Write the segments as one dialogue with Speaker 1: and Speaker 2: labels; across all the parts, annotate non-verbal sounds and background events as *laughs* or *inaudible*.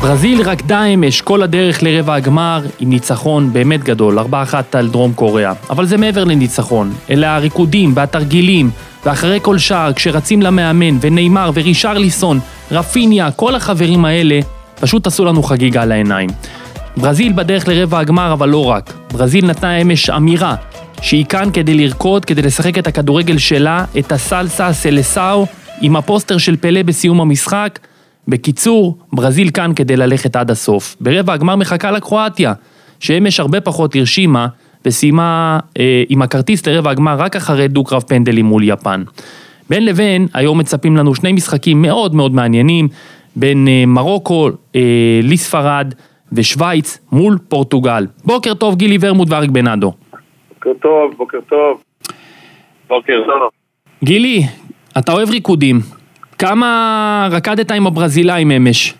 Speaker 1: ברזיל רקדה אמש כל הדרך לרבע הגמר עם ניצחון באמת גדול, 4-1 על דרום קוריאה. אבל זה מעבר לניצחון, אלה הריקודים והתרגילים, ואחרי כל שער כשרצים למאמן, ונאמר ורישרליסון, רפיניה, כל החברים האלה, פשוט עשו לנו חגיגה לעיניים. ברזיל בדרך לרבע הגמר, אבל לא רק. ברזיל נתנה אמש אמירה שהיא כאן כדי לרקוד, כדי לשחק את הכדורגל שלה, את הסלסה סלסאו, עם הפוסטר של פלא בסיום המשחק. בקיצור, ברזיל כאן כדי ללכת עד הסוף. ברבע הגמר מחכה לקרואטיה, שאמש הרבה פחות הרשימה, וסיימה אה, עם הכרטיס לרבע הגמר רק אחרי דו-קרב פנדלים מול יפן. בין לבין, היום מצפים לנו שני משחקים מאוד מאוד מעניינים, בין אה, מרוקו אה, לספרד ושווייץ מול פורטוגל. בוקר טוב גילי ורמוט ואריק בנאדו.
Speaker 2: בוקר טוב, בוקר טוב. בוקר טוב.
Speaker 1: גילי, אתה אוהב ריקודים. כמה רקדת עם הברזילאים אמש?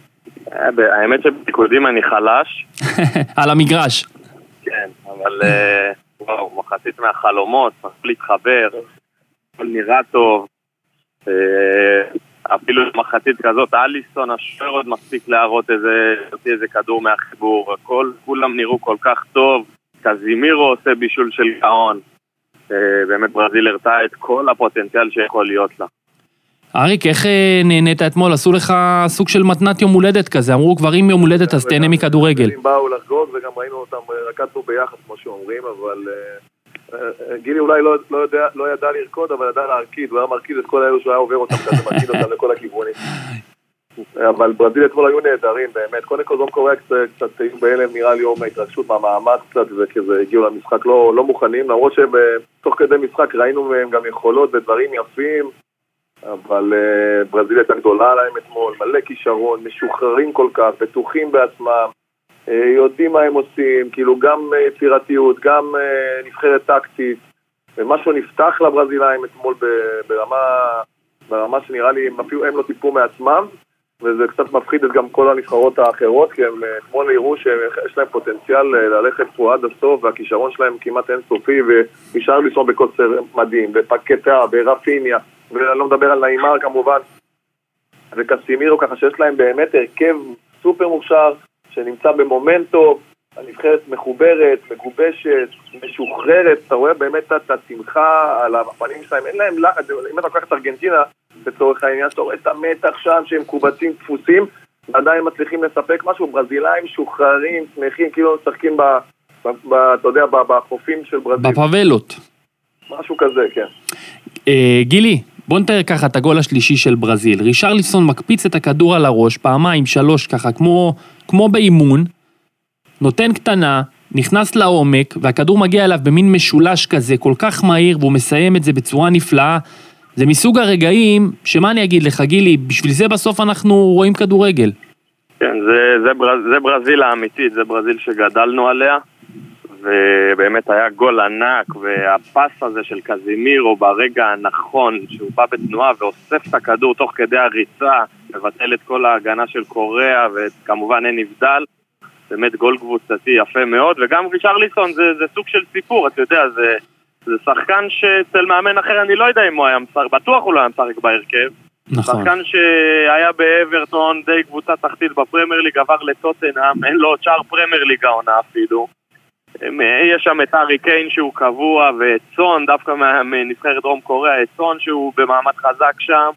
Speaker 2: אה, האמת שבריקודים אני חלש. *laughs*
Speaker 1: על המגרש.
Speaker 2: כן, אבל אה, וואו, מחצית מהחלומות, צריך להתחבר, הכל נראה טוב. אה, אפילו מחצית כזאת, אליסון השוער עוד מספיק להראות איזה, איזה כדור מהחיבור, הכל, כולם נראו כל כך טוב, קזימירו עושה בישול של גאון. באמת ברזיל הרתה את כל הפוטנציאל שיכול להיות לה.
Speaker 1: אריק, איך אה, נהנית אתמול? עשו לך סוג של מתנת יום הולדת כזה, אמרו כבר אם יום הולדת אז תהנה מכדורגל.
Speaker 3: הם באו לחגוג וגם ראינו אותם, אה, רקדנו ביחד כמו שאומרים, אבל אה, גילי אולי לא, לא, יודע, לא ידע לרקוד, אבל ידע להרקיד, הוא היה מרקיד את כל האלו שהוא היה עובר אותם כזה, מרקיד אותם לכל הכיוונים. *laughs* אבל ברזיל אתמול היו נהדרים, באמת. קודם כל, דרום קוריאה קצת היו בהלם, נראה לי, או מההתרגשות, מהמאמץ קצת, וכזה הגיעו למשחק לא, לא מוכנים, למרות שתוך כדי משחק ראינו מהם גם יכולות ודברים יפים. אבל uh, ברזיל הייתה גדולה עליהם אתמול, מלא כישרון, משוחררים כל כך, בטוחים בעצמם, uh, יודעים מה הם עושים, כאילו גם uh, יצירתיות, גם uh, נבחרת טקטית, ומשהו נפתח לברזילאים אתמול ברמה, ברמה שנראה לי, הם אפילו הם לא טיפו מעצמם, וזה קצת מפחיד את גם כל הנבחרות האחרות, כי הם אתמול הראו שיש להם פוטנציאל ללכת פה עד הסוף, והכישרון שלהם כמעט אינסופי, ונשאר לנסוע בקוצר מדהים, בפקטה, ברפיניה. ואני לא מדבר על נעימר כמובן, וקסימירו, ככה שיש להם באמת הרכב סופר מוכשר, שנמצא במומנטו, הנבחרת מחוברת, מגובשת, משוחררת, אתה רואה באמת את השמחה על הפנים שלהם, אין להם לחץ, אם אתה לוקח את ארגנטינה, לצורך העניין, שאתה רואה את המתח שם, שהם מקובצים, דפוסים, ועדיין מצליחים לספק משהו, ברזילאים משוחררים, שמחים, כאילו משחקים ב... ב, אתה יודע, בחופים של ברזיל.
Speaker 1: בפאבלות.
Speaker 3: משהו כזה, כן.
Speaker 1: אה, גילי, בוא נתאר ככה את הגול השלישי של ברזיל. רישרליסון מקפיץ את הכדור על הראש, פעמיים, שלוש ככה, כמו, כמו באימון, נותן קטנה, נכנס לעומק, והכדור מגיע אליו במין משולש כזה, כל כך מהיר, והוא מסיים את זה בצורה נפלאה. זה מסוג הרגעים, שמה אני אגיד לך, גילי, בשביל זה בסוף אנחנו רואים כדורגל.
Speaker 2: כן, זה, זה, ברז, זה ברזיל האמיתית, זה ברזיל שגדלנו עליה. ובאמת היה גול ענק, והפס הזה של קזימירו ברגע הנכון, שהוא בא בתנועה ואוסף את הכדור תוך כדי הריצה, מבטל את כל ההגנה של קוריאה, וכמובן אין נבדל. באמת גול קבוצתי יפה מאוד, וגם רישרליסון זה, זה סוג של סיפור, אתה יודע, זה, זה שחקן שאצל מאמן אחר אני לא יודע אם הוא היה משחק, בטוח הוא לא היה משחק בהרכב.
Speaker 1: נכון.
Speaker 2: שחקן שהיה באברטון, די קבוצה תחתית בפרמייר ליג, עבר לטוטנאם, אין לו עוד שער פרמייר ליג העונה אפילו. יש שם את ארי קיין שהוא קבוע, ואת צאן, דווקא מנבחרת דרום קוריאה, את צאן שהוא במעמד חזק שם.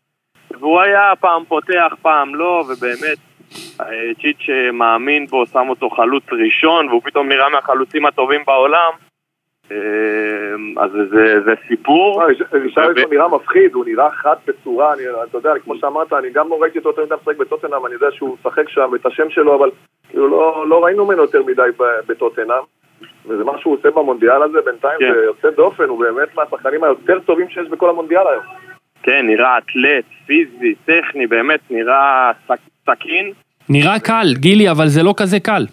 Speaker 2: והוא היה פעם פותח, פעם לא, ובאמת, אה, צ'יץ' מאמין בו, שם אותו חלוץ ראשון, והוא פתאום נראה מהחלוצים הטובים בעולם. אה, אז זה, זה סיפור.
Speaker 3: רישרליסון נראה מפחיד, הוא נראה חד בצורה, אני, אתה יודע, כמו שאמרת, אני גם לא ראיתי אותו יותר מדי משחק בטוטנאם, אני יודע שהוא משחק שם את השם שלו, אבל כאילו לא, לא ראינו ממנו יותר מדי בטוטנאם. וזה מה שהוא עושה במונדיאל הזה בינתיים, כן. זה יוצא דופן, הוא באמת מהשחקנים היותר טובים שיש בכל המונדיאל היום.
Speaker 2: כן, נראה אתלט, פיזי, טכני, באמת נראה סכין.
Speaker 1: נראה קל, גילי, אבל זה לא כזה קל.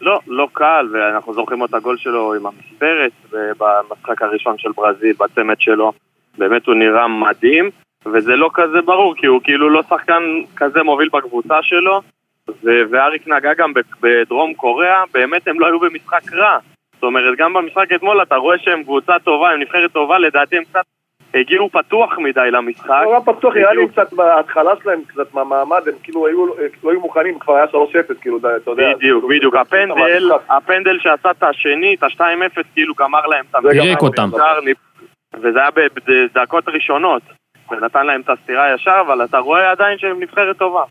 Speaker 2: לא, לא קל, ואנחנו זוכרים את הגול שלו עם המספרת במשחק הראשון של ברזיל, בצמד שלו. באמת הוא נראה מדהים, וזה לא כזה ברור, כי הוא כאילו לא שחקן כזה מוביל בקבוצה שלו. ואריק נגע גם בדרום קוריאה, באמת הם לא היו במשחק רע. זאת אומרת, גם במשחק אתמול אתה רואה שהם קבוצה טובה, הם נבחרת טובה, לדעתי הם קצת הגיעו פתוח מדי למשחק.
Speaker 3: לא היה פתוח, נראה לי קצת בהתחלה שלהם, קצת מהמעמד, הם כאילו היו, לא היו מוכנים, כבר היה 3-0, כאילו, אתה יודע.
Speaker 2: בדיוק, בדיוק. הפנדל, הפנדל שעשה את השני, את ה-2-0, כאילו גמר להם את
Speaker 1: פירק אותם.
Speaker 2: וזה היה בדקות ראשונות. ונתן להם את הסטירה ישר, אבל אתה רואה עדיין שהם נבחרת טובה.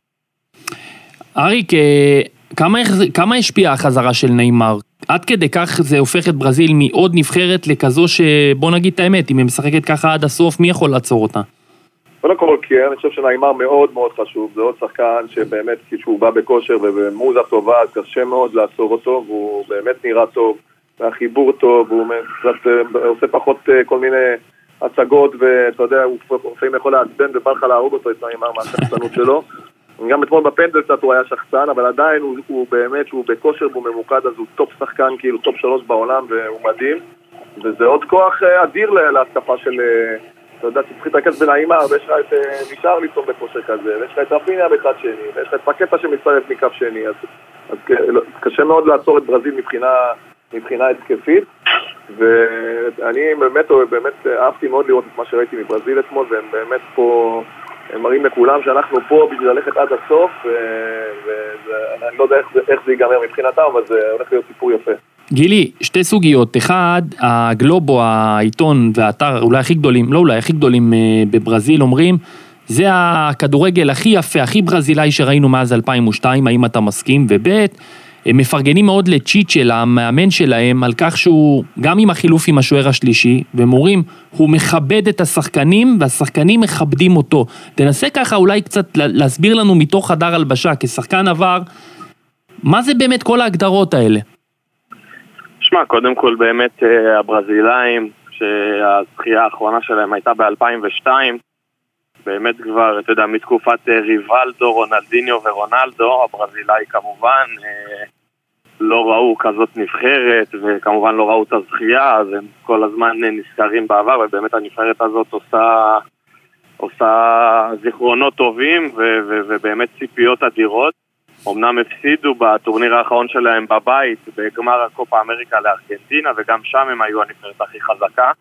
Speaker 1: אריק, אה, כמה, כמה השפיעה החזרה של נאמר? עד כדי כך זה הופך את ברזיל מעוד נבחרת לכזו שבוא נגיד את האמת, אם היא משחקת ככה עד הסוף, מי יכול לעצור אותה?
Speaker 3: קודם כל, כן, אני חושב שנעימר מאוד מאוד חשוב, זה עוד שחקן שבאמת כשהוא בא בכושר ובמוזה טובה, אז קשה מאוד לעצור אותו, והוא באמת נראה טוב, והחיבור טוב, והוא קצת אה, עושה פחות אה, כל מיני הצגות, ואתה יודע, הוא לפעמים יכול לעצבן ובא לך להרוג אותו את נעימר מהשחצנות שלו. גם אתמול בפנדל קצת הוא היה שחצן, אבל עדיין הוא, הוא באמת, שהוא בכושר והוא ממוקד, אז הוא top שחקן, כאילו top שלוש בעולם, והוא מדהים. וזה עוד כוח אה, אדיר להתקפה של, אה, אתה יודע, שצריך להתרכז בנעימה, ויש לך את אה, ליצור בכושר כזה, ויש לך את רפיניה בצד שני, ויש לך את פקטה שמצטרף מקו שני, אז, אז לא, קשה מאוד לעצור את ברזיל מבחינה, מבחינה התקפית. ואני באמת, באמת אהבתי מאוד לראות את מה שראיתי מברזיל אתמול, והם באמת פה... הם מראים לכולם שאנחנו פה בשביל ללכת עד הסוף, ואני לא יודע איך זה, איך זה ייגמר מבחינתם, אבל זה הולך להיות סיפור יפה.
Speaker 1: גילי, שתי סוגיות. אחד, הגלובו, העיתון והאתר אולי הכי גדולים, לא אולי, הכי גדולים אה, בברזיל אומרים, זה הכדורגל הכי יפה, הכי ברזילאי שראינו מאז 2002, האם אתה מסכים? וב', הם מפרגנים מאוד לצ'יצ'ל, המאמן שלהם, על כך שהוא, גם עם החילוף עם השוער השלישי, והם אומרים, הוא מכבד את השחקנים, והשחקנים מכבדים אותו. תנסה ככה אולי קצת להסביר לנו מתוך חדר הלבשה, כשחקן עבר, מה זה באמת כל ההגדרות האלה?
Speaker 2: שמע, קודם כל באמת אה, הברזילאים, שהזכייה האחרונה שלהם הייתה ב-2002, באמת כבר, אתה יודע, מתקופת אה, ריבלדו, רונלדיניו ורונלדו, הברזילאי כמובן, אה, לא ראו כזאת נבחרת, וכמובן לא ראו את הזכייה, אז הם כל הזמן נזכרים בעבר, ובאמת הנבחרת הזאת עושה, עושה זיכרונות טובים, ו- ו- ובאמת ציפיות אדירות. אמנם הפסידו בטורניר האחרון שלהם בבית, בגמר הקופה אמריקה לארגנטינה, וגם שם הם היו הנבחרת הכי חזקה.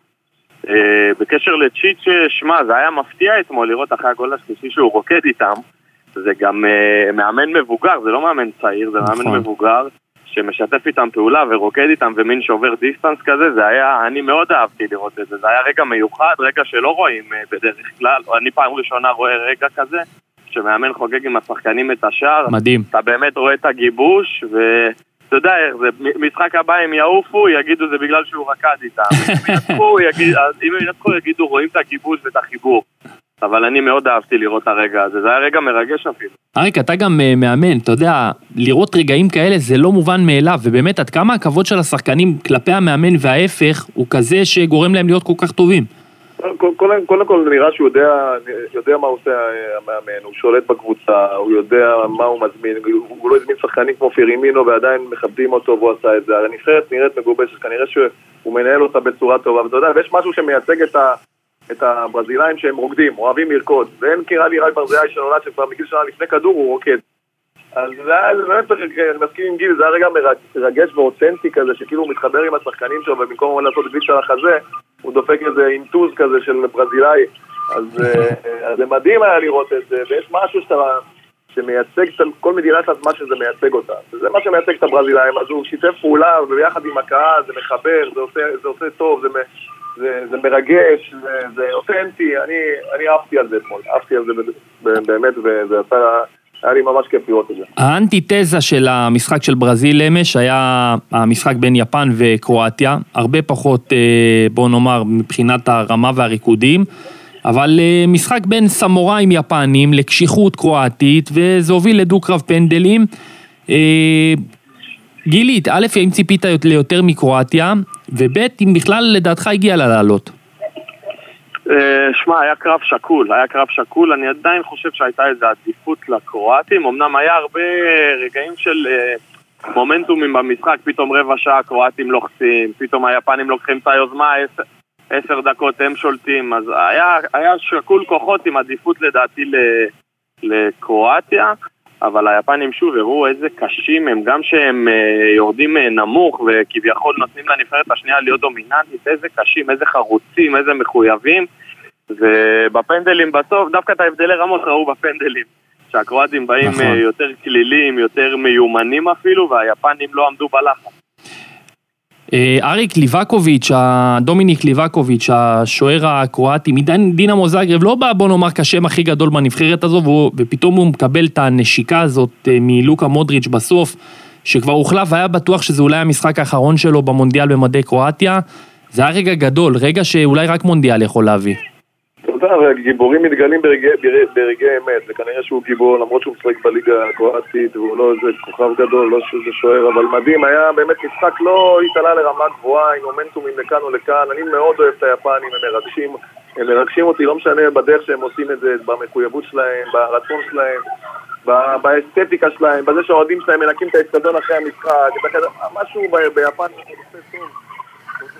Speaker 2: אה, בקשר לצ'יץ', שמע, זה היה מפתיע אתמול לראות אחרי הגול השלישי שהוא רוקד איתם. זה גם uh, מאמן מבוגר, זה לא מאמן צעיר, זה מאמן נכון. מבוגר שמשתף איתם פעולה ורוקד איתם ומין שובר דיסטנס כזה, זה היה, אני מאוד אהבתי לראות את זה, זה היה רגע מיוחד, רגע שלא רואים uh, בדרך כלל, אני פעם ראשונה רואה רגע כזה, שמאמן חוגג עם השחקנים את השער.
Speaker 1: מדהים.
Speaker 2: אתה באמת רואה את הגיבוש, ו... אתה יודע איך זה, משחק הבא הם יעופו, יגידו זה בגלל שהוא רקד איתם. *laughs* אם הם ינצחו, יגידו רואים את הגיבוש ואת החיבור. אבל אני מאוד אהבתי לראות את הרגע הזה, זה היה רגע מרגש אפילו.
Speaker 1: אריק, אתה גם אה, מאמן, אתה יודע, לראות רגעים כאלה זה לא מובן מאליו, ובאמת, עד כמה הכבוד של השחקנים כלפי המאמן וההפך, הוא כזה שגורם להם להיות כל כך טובים.
Speaker 3: קודם כל נראה שהוא יודע, יודע מה עושה המאמן, הוא שולט בקבוצה, הוא יודע מה הוא מזמין, הוא לא הזמין שחקנים כמו פירימינו ועדיין מכבדים אותו והוא עשה את זה. הנבחרת נראית מגובשת, כנראה שהוא מנהל אותה בצורה טובה, ואתה יודע, ויש משהו שמייצג את, ה, את הברזילאים שהם רוקדים, אוהבים לרקוד, ואין נראה לי רק ברזילאי שנולד שכבר מגיל שנה לפני כדור הוא רוקד. אז זה היה באמת, אני מסכים עם גיל, זה היה רגע מרגש ואותנטי כזה, שכאילו הוא מתחבר עם השחקנים שלו, ובמקום לעשות גליץ' על החזה, הוא דופק איזה אינטוז כזה של ברזילאי. אז, אה, זה מדהים היה לראות את זה, ויש משהו שאתה, שמייצג, כל מדינה יש מה שזה מייצג אותה. זה מה שמייצג את הברזילאים, אז הוא שיתף פעולה, וביחד עם הקהל, זה מחבר, זה עושה, זה עושה טוב, זה, זה, זה מרגש, זה, זה אותנטי, אני, אני אהבתי על זה אתמול, אהבתי על זה באמת, וזה עשה... היה לי ממש כיף לראות את זה.
Speaker 1: האנטיתזה של המשחק של ברזיל אמש היה המשחק בין יפן וקרואטיה, הרבה פחות, אה, בוא נאמר, מבחינת הרמה והריקודים. אבל אה, משחק בין סמוראים יפנים לקשיחות קרואטית, וזה הוביל לדו-קרב פנדלים. אה, גילית, א', האם ציפית ליותר מקרואטיה, וב', אם בכלל לדעתך הגיע לה לעלות?
Speaker 2: אה, שמע, היה קרב שקול, היה קרב שקול, אני עדיין חושב שהייתה איזו עדיפות לקרואטים, אמנם היה הרבה רגעים של אה, מומנטומים במשחק, פתאום רבע שעה הקרואטים לוחצים, פתאום היפנים לוקחים את היוזמה, עשר, עשר דקות הם שולטים, אז היה, היה שקול כוחות עם עדיפות לדעתי לקרואטיה. אבל היפנים שוב הראו איזה קשים הם, גם שהם uh, יורדים uh, נמוך וכביכול נותנים לנבחרת השנייה להיות דומיננטית, איזה קשים, איזה חרוצים, איזה מחויבים. ובפנדלים בסוף, דווקא את ההבדלי רמות ראו בפנדלים. שהקרואטים באים
Speaker 1: נכון.
Speaker 2: נכון. יותר כלילים, יותר מיומנים אפילו, והיפנים לא עמדו בלחץ.
Speaker 1: אה, אריק ליבקוביץ', דומיניק ליבקוביץ', השוער הקרואטי מדינמו זאגרב, לא בא בוא נאמר כשם הכי גדול בנבחרת הזו, והוא, ופתאום הוא מקבל את הנשיקה הזאת אה, מלוקה מודריץ' בסוף, שכבר הוחלף והיה בטוח שזה אולי המשחק האחרון שלו במונדיאל במדי קרואטיה. זה היה רגע גדול, רגע שאולי רק מונדיאל יכול להביא.
Speaker 3: אתה יודע, גיבורים מתגלים ברגעי, ברגעי אמת, וכנראה שהוא גיבור למרות שהוא משחק בליגה הקרואטית והוא לא איזה כוכב גדול, לא שזה שוער, אבל מדהים, היה באמת משחק לא התעלה לרמה גבוהה, עם מומנטומים לכאן ולכאן, אני מאוד אוהב את היפנים, הם מרגשים, הם מרגשים אותי, לא משנה בדרך שהם עושים את זה, במחויבות שלהם, ברצון שלהם, באסתטיקה שלהם, בזה שהאוהדים שלהם מנקים את האצטדיון אחרי המשחק, משהו ביפן עושה טוב.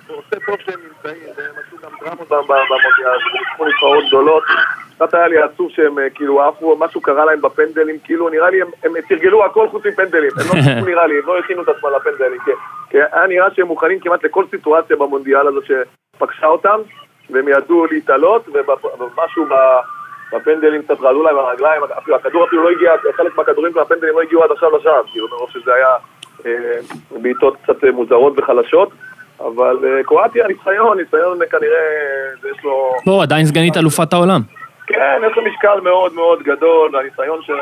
Speaker 3: עושה טוב שהם נמצאים, והם עשו גם דרמות במונדיאל, וניצחו נבחרות גדולות. קצת היה לי עצוב שהם אה, כאילו עפו, משהו קרה להם בפנדלים, כאילו נראה לי הם, תרגלו הכל חוץ מפנדלים, הם לא *laughs* ניסו נראה לי, הם לא הכינו את עצמם לפנדלים, כי, כי היה נראה שהם מוכנים כמעט לכל סיטואציה במונדיאל הזה שפגשה אותם, והם ידעו להתעלות, ומשהו בפנדלים קצת רעלו להם הרגליים, אפילו הכדור אפילו לא הגיע, חלק מהכדורים של הפנדלים לא הגיעו עד עכשיו לשער, כאילו מרוב שזה היה אה, בעיטות קצת אה, מוזרות וחלשות. אבל אה, קרואטיה, ניסיון, ניסיון אה, כנראה, אה, יש לו...
Speaker 1: לא, עדיין סגנית אלופת העולם.
Speaker 3: כן, יש לו משקל מאוד מאוד גדול, והניסיון של,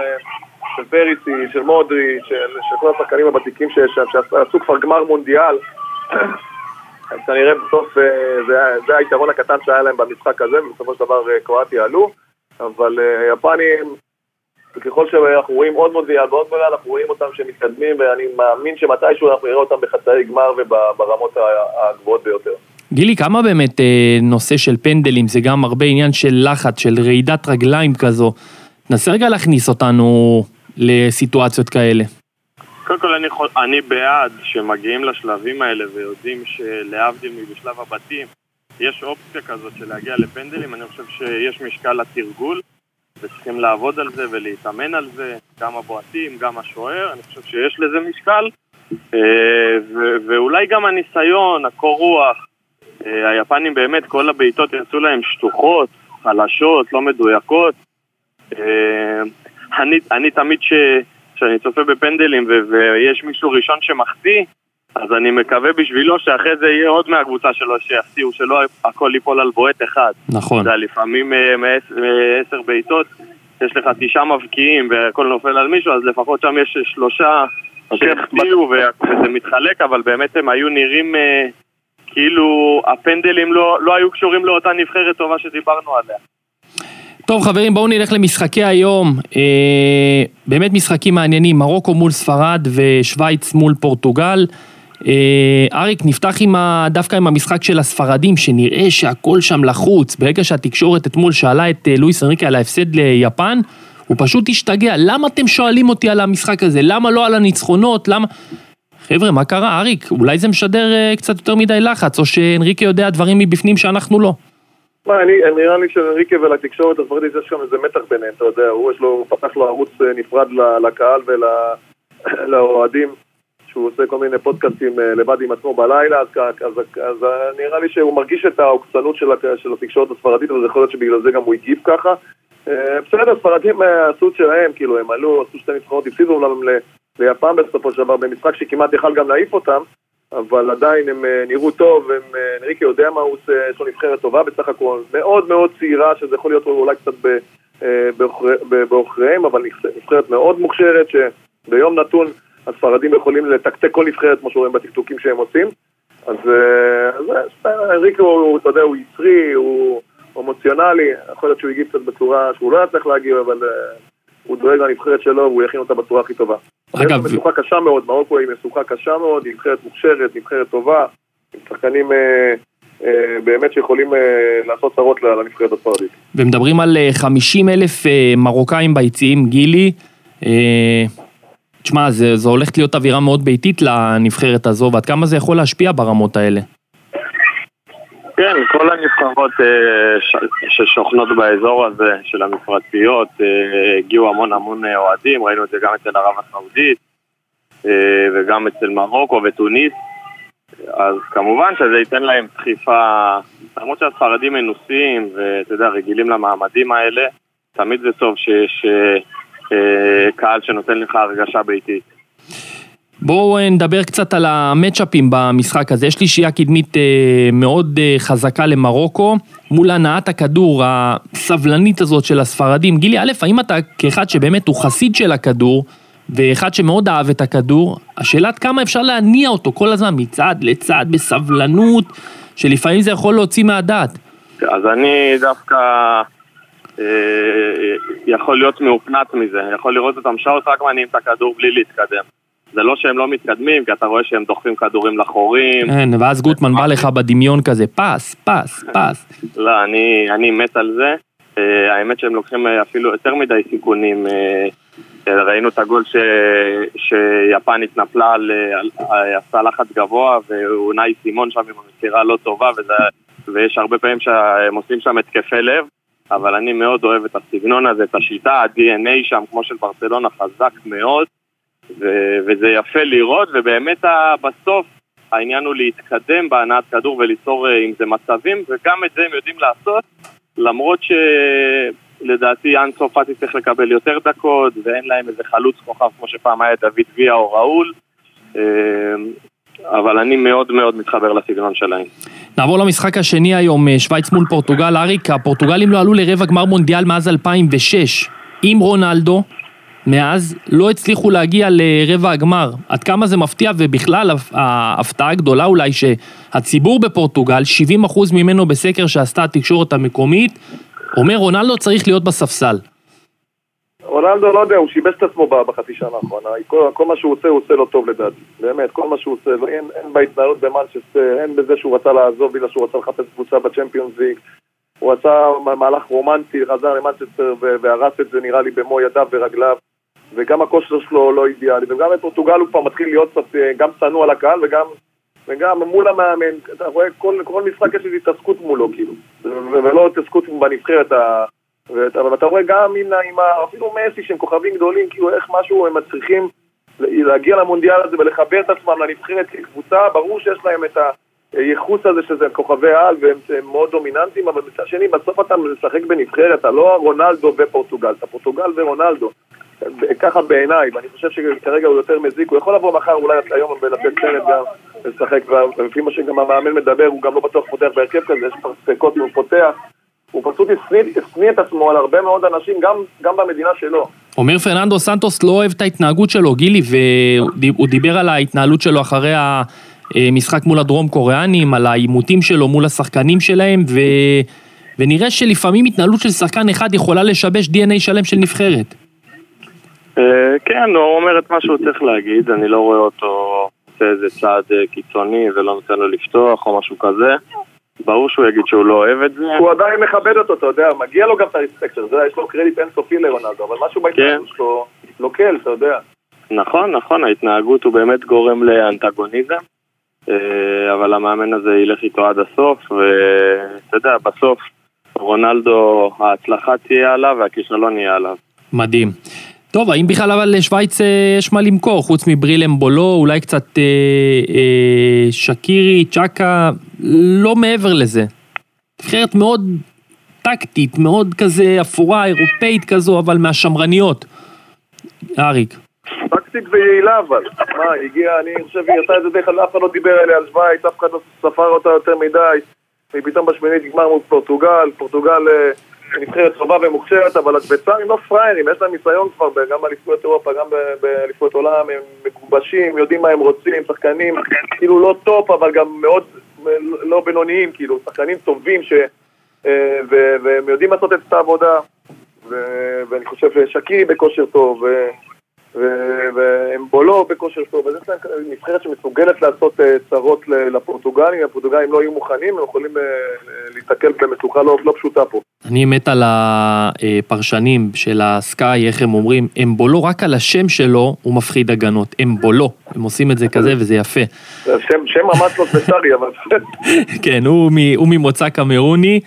Speaker 3: של פריסי, של מודריץ', של, של כל השחקנים הוותיקים שיש שם, שעשו כבר גמר מונדיאל, *clears throat* אז כנראה בסוף אה, זה, זה היתרון הקטן שהיה להם במשחק הזה, ובסופו של דבר אה, קרואטיה עלו, אבל אה, יפנים, ככל שאנחנו רואים עוד מונדיאל ועוד מונדיאל, אנחנו רואים אותם שהם מתקדמים, ואני מאמין שמתישהו אנחנו נראה אותם בחצאי גמר וברמות הגבוהות ביותר.
Speaker 1: גילי, כמה באמת אה, נושא של פנדלים זה גם הרבה עניין של לחץ, של רעידת רגליים כזו. נסה רגע להכניס אותנו לסיטואציות כאלה.
Speaker 2: קודם כל אני, חול, אני בעד שמגיעים לשלבים האלה ויודעים שלהבדיל מבשלב הבתים יש אופציה כזאת של להגיע לפנדלים, אני חושב שיש משקל לתרגול וצריכים לעבוד על זה ולהתאמן על זה, גם הבועטים, גם השוער, אני חושב שיש לזה משקל אה, ואולי גם הניסיון, הקור רוח, אה, היפנים באמת, כל הבעיטות יצאו להם שטוחות, חלשות, לא מדויקות אה, אני, אני תמיד. כשאני צופה בפנדלים ויש מישהו ראשון שמחטיא, אז אני מקווה בשבילו שאחרי זה יהיה עוד מהקבוצה שלו שיחטיאו, שלא הכל ייפול על בועט אחד.
Speaker 1: נכון.
Speaker 2: אתה יודע, לפעמים אה, מעש- מעשר בעיטות, יש לך תשעה מבקיעים והכל נופל על מישהו, אז לפחות שם יש שלושה שהחטיאו ו- וזה מתחלק, אבל באמת הם היו נראים אה, כאילו הפנדלים לא, לא היו קשורים לאותה נבחרת טובה שדיברנו עליה.
Speaker 1: טוב חברים בואו נלך למשחקי היום, אה, באמת משחקים מעניינים, מרוקו מול ספרד ושוויץ מול פורטוגל. אה, אריק נפתח עם ה, דווקא עם המשחק של הספרדים שנראה שהכל שם לחוץ, ברגע שהתקשורת אתמול שאלה את אה, לואיס אנריקה על ההפסד ליפן, הוא פשוט השתגע, למה אתם שואלים אותי על המשחק הזה, למה לא על הניצחונות, למה... חבר'ה מה קרה אריק, אולי זה משדר אה, קצת יותר מדי לחץ, או שאנריקה יודע דברים מבפנים שאנחנו לא.
Speaker 3: מה, אני, נראה לי שלריקה ולתקשורת הספרדית יש שם איזה מתח ביניהם, אתה יודע, הוא יש לו, פתח לו ערוץ אה, נפרד לקהל ולאוהדים, *laughs* שהוא עושה כל מיני פודקאסטים אה, לבד עם עצמו בלילה, אז, אז, אז אה, נראה לי שהוא מרגיש את העוקצנות של, של התקשורת הספרדית, אבל יכול להיות שבגלל זה גם הוא הגיב ככה. אה, בסדר, הספרדים אה, עשו את שלהם, כאילו, הם עלו, עשו שתי נבחרות, הפסידו אומנם ליפן בסופו של דבר, במשחק שכמעט יכל גם להעיף אותם, אבל עדיין הם נראו טוב, הם, אנריקה יודע מה הוא עושה, יש לו נבחרת טובה בסך הכל, מאוד מאוד צעירה, שזה יכול להיות אולי קצת בעוכריהם, אבל נבח- נבחרת מאוד מוכשרת, שביום נתון הספרדים יכולים לתקתק כל נבחרת, כמו שרואים בטקטוקים שהם עושים. אז אה, אז, אה, אנריקה הוא, אתה יודע, הוא יצרי, הוא אמוציונלי, יכול להיות שהוא הגיב קצת בצורה שהוא לא היה צריך להגיב, אבל אה, הוא דואג לנבחרת שלו והוא יכין אותה בצורה הכי טובה.
Speaker 1: אגב-
Speaker 3: יש משוכה קשה מאוד, מרוקו היא משוכה קשה מאוד, היא נבחרת מוכשרת, נבחרת טובה, עם שחקנים אה, אה, באמת שיכולים אה, לעשות צרות לנבחרת הספרדית.
Speaker 1: ומדברים על 50 אלף אה, מרוקאים ביציעים, גילי. תשמע, זה, זו הולכת להיות אווירה מאוד ביתית לנבחרת הזו, ועד כמה זה יכול להשפיע ברמות האלה.
Speaker 2: כן, כל הנבחרות אה, ששוכנות באזור הזה של המפרציות, אה, הגיעו המון המון אה, אוהדים, ראינו את זה גם אצל ערב הסעודית אה, וגם אצל מרוקו וטוניס. אז כמובן שזה ייתן להם דחיפה, למרות שהספרדים מנוסים ואתה יודע, רגילים למעמדים האלה, תמיד זה טוב שיש אה, קהל שנותן לך הרגשה ביתית.
Speaker 1: בואו אה, נדבר קצת על המצ'אפים במשחק הזה. יש לי שיעה קדמית אה, מאוד אה, חזקה למרוקו, מול הנעת הכדור הסבלנית הזאת של הספרדים. גילי, א', האם אתה כאחד שבאמת הוא חסיד של הכדור, ואחד שמאוד אהב את הכדור, השאלה עד כמה אפשר להניע אותו כל הזמן מצד לצד בסבלנות, שלפעמים זה יכול להוציא מהדעת.
Speaker 2: אז אני דווקא יכול להיות מאופנת מזה, יכול לראות אותם שעות רק מניעים את הכדור בלי להתקדם. זה לא שהם לא מתקדמים, כי אתה רואה שהם דוחפים כדורים לחורים.
Speaker 1: כן, ואז גוטמן בא לך בדמיון כזה, פס, פס, פס.
Speaker 2: לא, אני, אני מת על זה. Uh, האמת שהם לוקחים אפילו יותר מדי סיכונים. ראינו את הגול ש... שיפן התנפלה על, עשה לחץ גבוה ואונאי סימון שם עם המסירה לא טובה וזה, ויש הרבה פעמים שהם עושים שם התקפי לב אבל אני מאוד אוהב את הסגנון הזה, את השיטה, ה-DNA שם כמו של ברצלונה חזק מאוד ו- וזה יפה לראות, ובאמת בסוף העניין הוא להתקדם בהנעת כדור וליצור עם אה, זה מצבים, וגם את זה הם יודעים לעשות, למרות שלדעתי אנסו פאטי צריך לקבל יותר דקות, ואין להם איזה חלוץ כוכב כמו שפעם היה דוד ויה או ראול. אבל אני מאוד מאוד מתחבר לסגנון שלהם.
Speaker 1: נעבור למשחק השני היום, אה, שווייץ מול פורטוגל. אריק, הפורטוגלים לא עלו לרבע גמר מונדיאל מאז 2006. עם רונלדו, מאז לא הצליחו להגיע לרבע הגמר. עד כמה זה מפתיע, ובכלל ההפתעה הגדולה אולי שהציבור בפורטוגל, 70% ממנו בסקר שעשתה התקשורת המקומית, אומר רונלדו צריך להיות בספסל.
Speaker 3: רונלדו, לא יודע, הוא שיבש את עצמו בחצי שנה האחרונה, כל, כל מה שהוא עושה, הוא עושה לא טוב לדעתי, באמת, כל מה שהוא עושה, אין, אין בהתנהלות במנצ'סטר, אין בזה שהוא רצה לעזוב בגלל שהוא רצה לחפש קבוצה בצ'מפיונס ליג, הוא עשה מהלך רומנטי, חזר למנצ'סטר והרס את זה נראה לי במו ידיו ורגליו, וגם הכושר שלו לא אידיאלי, וגם בפורטוגל הוא כבר מתחיל להיות קצת אה, גם שנוא לקהל וגם, וגם מול המאמן, אתה רואה, כל, כל משחק יש איזו התעסקות מולו, כאילו, ולא התעסקות בנבחרת ה... אבל אתה רואה גם עם, עם אפילו מסי שהם כוכבים גדולים, כאילו איך משהו הם מצליחים להגיע למונדיאל הזה ולחבר את עצמם לנבחרת כקבוצה, ברור שיש להם את הייחוס הזה שזה כוכבי על והם מאוד דומיננטיים, אבל מצד שני בסוף אתה משחק בנבחרת, אתה לא רונלדו ופורטוגל, אתה פורטוגל ורונלדו. ככה בעיניי, ואני חושב שכרגע הוא יותר מזיק, הוא יכול לבוא מחר אולי היום ולתת סרט גם לשחק, ולפי מה שגם המאמן מדבר, הוא גם לא בטוח פותח בהרכב כזה, יש ספקות אם הוא פותח. הוא פשוט השניא את עצמו על הרבה מאוד אנשים, גם, גם במדינה שלו.
Speaker 1: אומר פרננדו סנטוס לא אוהב את ההתנהגות שלו, גילי, והוא דיבר על ההתנהלות שלו אחרי המשחק מול הדרום קוריאנים, על העימותים שלו מול השחקנים שלהם, ו... ונראה שלפעמים התנהלות של שחקן אחד יכולה לשבש DNA שלם של נבחרת.
Speaker 2: אה, כן, הוא אומר את מה שהוא צריך להגיד, אני לא רואה אותו עושה איזה צעד אה, קיצוני ולא נותן לו לפתוח או משהו כזה. ברור שהוא יגיד שהוא לא אוהב את זה.
Speaker 3: הוא עדיין מכבד אותו, אתה יודע, מגיע לו גם את הרספקט שלו, יש לו קרדיט אינסופי לרונלדו, אבל משהו בהתנהגות כן. שלו לוקל, אתה יודע.
Speaker 2: נכון, נכון, ההתנהגות הוא באמת גורם לאנטגוניזם, אה, אבל המאמן הזה ילך איתו עד הסוף, ואתה יודע, בסוף רונלדו, ההצלחה תהיה עליו והכישלון יהיה עליו.
Speaker 1: מדהים. טוב, האם בכלל אבל לשוויץ אה, יש מה למכור, חוץ מברילם בולו, אולי קצת אה, אה, שקירי, צ'קה, לא מעבר לזה. נבחרת מאוד טקטית, מאוד כזה אפורה, אירופאית כזו, אבל מהשמרניות. אריק.
Speaker 3: טקטית ויעילה אבל, מה, הגיע, אני חושב, היא עשה את זה דרך אגב, אף אחד לא דיבר עליה על שוויץ, אף אחד לא ספר אותה יותר מדי, היא פתאום בשמינית נגמר מול פורטוגל, פורטוגל... אה, נבחרת טובה ומוכשרת, אבל השוויצרים לא פראיירים, יש להם ניסיון כבר גם באליפויות אירופה, גם באליפויות עולם, הם מגובשים, יודעים מה הם רוצים, שחקנים כאילו לא top, אבל גם מאוד לא בינוניים, כאילו, שחקנים טובים ש... אה, והם יודעים לעשות את העבודה, ואני חושב ששקירי בכושר טוב, ואמבולו בכושר טוב, אז יש להם נבחרת שמסוגלת לעשות אה, צרות לפורטוגלים, הפורטוגלים לא יהיו מוכנים, הם יכולים אה, להתקל במתוחה לא, לא פשוטה פה.
Speaker 1: אני מת על הפרשנים של הסקאי, איך הם אומרים, אמבולו, רק על השם שלו הוא מפחיד הגנות, אמבולו, הם עושים את זה כזה וזה יפה.
Speaker 3: שם, שם ממש לא ספציפי, אבל... *laughs*
Speaker 1: כן, הוא, הוא ממוצא קמרוני.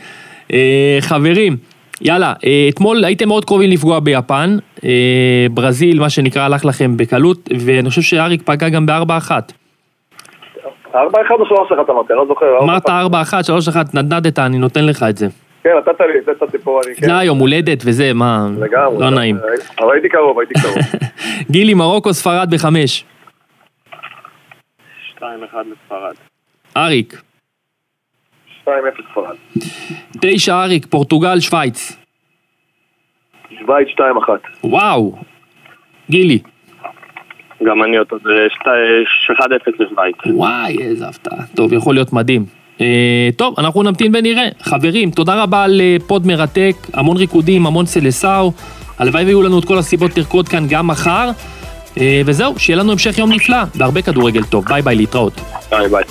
Speaker 1: אה, חברים, יאללה, אה, אתמול הייתם מאוד קרובים לפגוע ביפן, אה, ברזיל, מה שנקרא, הלך לכם בקלות, ואני חושב שאריק פגע גם בארבע אחת.
Speaker 3: ארבע אחד או שלוש אחת אמרתי, אני לא זוכר.
Speaker 1: אמרת 4-1, 3-1, נדנדת, אני נותן לך את זה.
Speaker 3: כן, נתת לי, נתת לי פה, אני כן.
Speaker 1: זה יום הולדת וזה, מה,
Speaker 3: לגמרי.
Speaker 1: לא נעים.
Speaker 3: אבל הייתי קרוב, הייתי קרוב. *laughs*
Speaker 1: גילי, מרוקו, ספרד בחמש.
Speaker 2: 2-1 לספרד.
Speaker 1: אריק.
Speaker 3: 2-0 ספרד.
Speaker 1: תשע אריק, פורטוגל, שווייץ.
Speaker 3: שווייץ 2-1.
Speaker 1: וואו. גילי.
Speaker 2: גם אני אותו, זה 1-0 לשווייץ.
Speaker 1: וואי, איזה הפתעה. טוב, יכול להיות מדהים. אה, טוב, אנחנו נמתין ונראה. חברים, תודה רבה על אה, פוד מרתק, המון ריקודים, המון סלסאו. הלוואי ויהיו לנו את כל הסיבות לרקוד כאן גם מחר. אה, וזהו, שיהיה לנו המשך יום נפלא, והרבה כדורגל טוב. ביי ביי, להתראות.
Speaker 2: ביי ביי.